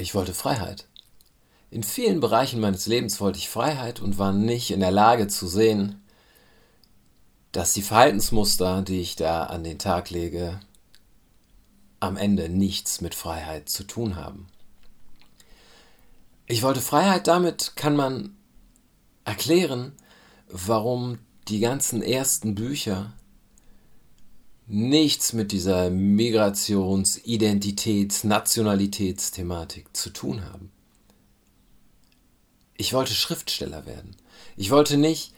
Ich wollte Freiheit. In vielen Bereichen meines Lebens wollte ich Freiheit und war nicht in der Lage zu sehen, dass die Verhaltensmuster, die ich da an den Tag lege, am Ende nichts mit Freiheit zu tun haben. Ich wollte Freiheit, damit kann man erklären, warum die ganzen ersten Bücher nichts mit dieser Migrations-, Identitäts-, Nationalitätsthematik zu tun haben. Ich wollte Schriftsteller werden. Ich wollte nicht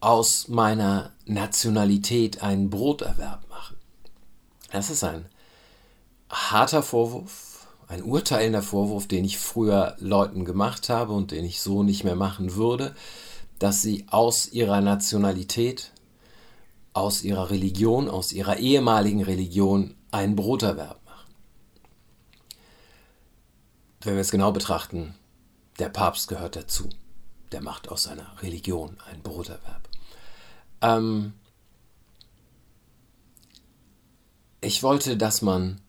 aus meiner Nationalität einen Broterwerb machen. Das ist ein harter Vorwurf, ein urteilender Vorwurf, den ich früher Leuten gemacht habe und den ich so nicht mehr machen würde, dass sie aus ihrer Nationalität, aus ihrer Religion, aus ihrer ehemaligen Religion einen Broterwerb machen. Wenn wir es genau betrachten, der Papst gehört dazu. Der macht aus seiner Religion einen Broterwerb. Ähm ich wollte, dass man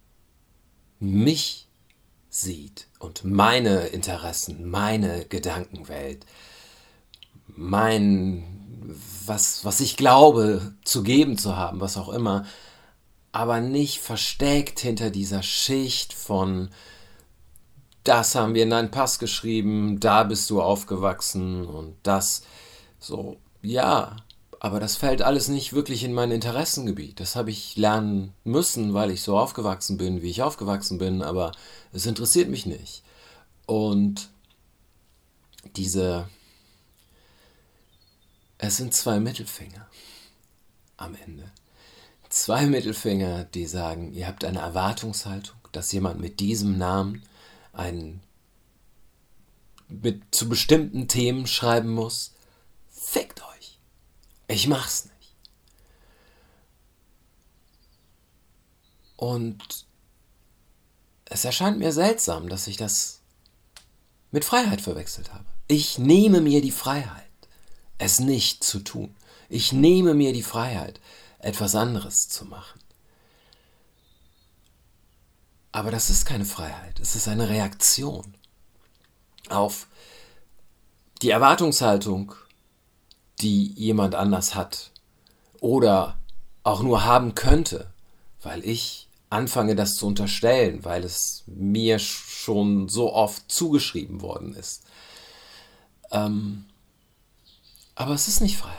mich sieht und meine Interessen, meine Gedankenwelt, mein, was, was ich glaube zu geben zu haben, was auch immer, aber nicht versteckt hinter dieser Schicht von, das haben wir in deinen Pass geschrieben, da bist du aufgewachsen und das, so, ja, aber das fällt alles nicht wirklich in mein Interessengebiet. Das habe ich lernen müssen, weil ich so aufgewachsen bin, wie ich aufgewachsen bin, aber es interessiert mich nicht. Und diese... Es sind zwei Mittelfinger am Ende. Zwei Mittelfinger, die sagen, ihr habt eine Erwartungshaltung, dass jemand mit diesem Namen einen mit zu bestimmten Themen schreiben muss. Fickt euch. Ich mach's nicht. Und es erscheint mir seltsam, dass ich das mit Freiheit verwechselt habe. Ich nehme mir die Freiheit, es nicht zu tun. Ich nehme mir die Freiheit, etwas anderes zu machen. Aber das ist keine Freiheit, es ist eine Reaktion auf die Erwartungshaltung die jemand anders hat oder auch nur haben könnte, weil ich anfange das zu unterstellen, weil es mir schon so oft zugeschrieben worden ist. Ähm, aber es ist nicht Freiheit.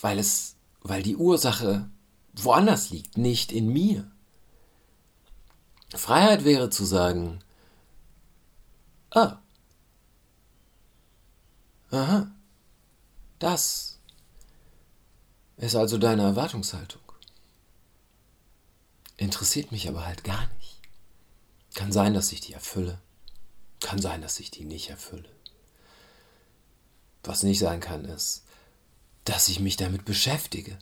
Weil es, weil die Ursache woanders liegt, nicht in mir. Freiheit wäre zu sagen, ah, Aha. Das ist also deine Erwartungshaltung. Interessiert mich aber halt gar nicht. Kann sein, dass ich die erfülle. Kann sein, dass ich die nicht erfülle. Was nicht sein kann, ist, dass ich mich damit beschäftige.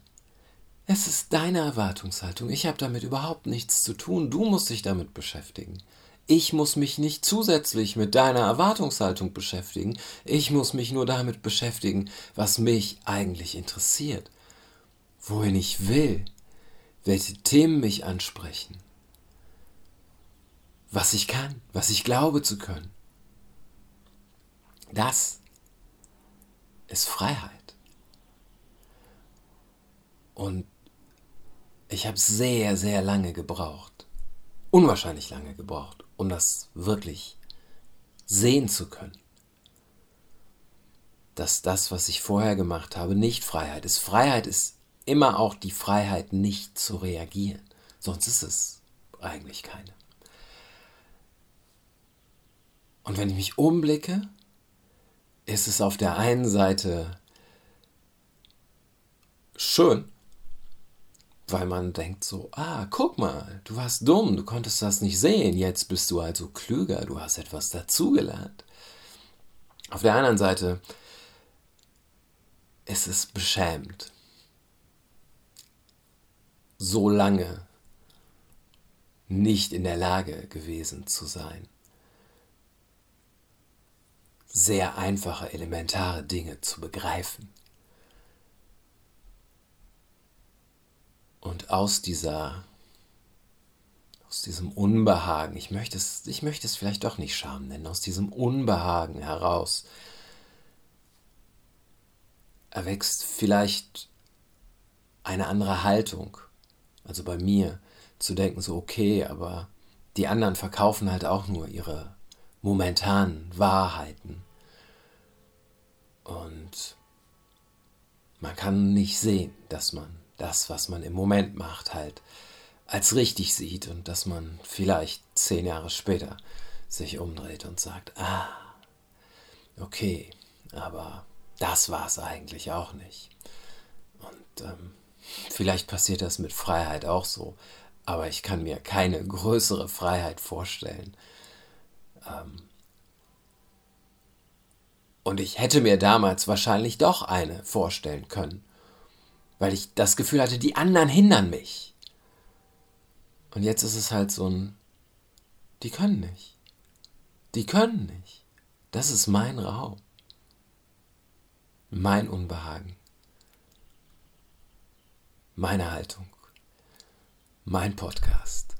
Es ist deine Erwartungshaltung. Ich habe damit überhaupt nichts zu tun. Du musst dich damit beschäftigen. Ich muss mich nicht zusätzlich mit deiner Erwartungshaltung beschäftigen. Ich muss mich nur damit beschäftigen, was mich eigentlich interessiert, wohin ich will, welche Themen mich ansprechen, was ich kann, was ich glaube zu können. Das ist Freiheit. Und ich habe sehr, sehr lange gebraucht, unwahrscheinlich lange gebraucht, um das wirklich sehen zu können. Dass das, was ich vorher gemacht habe, nicht Freiheit ist. Freiheit ist immer auch die Freiheit, nicht zu reagieren. Sonst ist es eigentlich keine. Und wenn ich mich umblicke, ist es auf der einen Seite schön, weil man denkt so, ah, guck mal, du warst dumm, du konntest das nicht sehen, jetzt bist du also klüger, du hast etwas dazugelernt. Auf der anderen Seite ist es beschämend, so lange nicht in der Lage gewesen zu sein, sehr einfache, elementare Dinge zu begreifen. Und aus dieser, aus diesem Unbehagen, ich möchte es, ich möchte es vielleicht doch nicht Scham nennen, aus diesem Unbehagen heraus erwächst vielleicht eine andere Haltung. Also bei mir zu denken, so okay, aber die anderen verkaufen halt auch nur ihre momentanen Wahrheiten. Und man kann nicht sehen, dass man das, was man im Moment macht, halt als richtig sieht und dass man vielleicht zehn Jahre später sich umdreht und sagt, ah, okay, aber das war es eigentlich auch nicht. Und ähm, vielleicht passiert das mit Freiheit auch so, aber ich kann mir keine größere Freiheit vorstellen. Ähm, und ich hätte mir damals wahrscheinlich doch eine vorstellen können, weil ich das Gefühl hatte, die anderen hindern mich. Und jetzt ist es halt so ein, die können nicht. Die können nicht. Das ist mein Raum. Mein Unbehagen. Meine Haltung. Mein Podcast.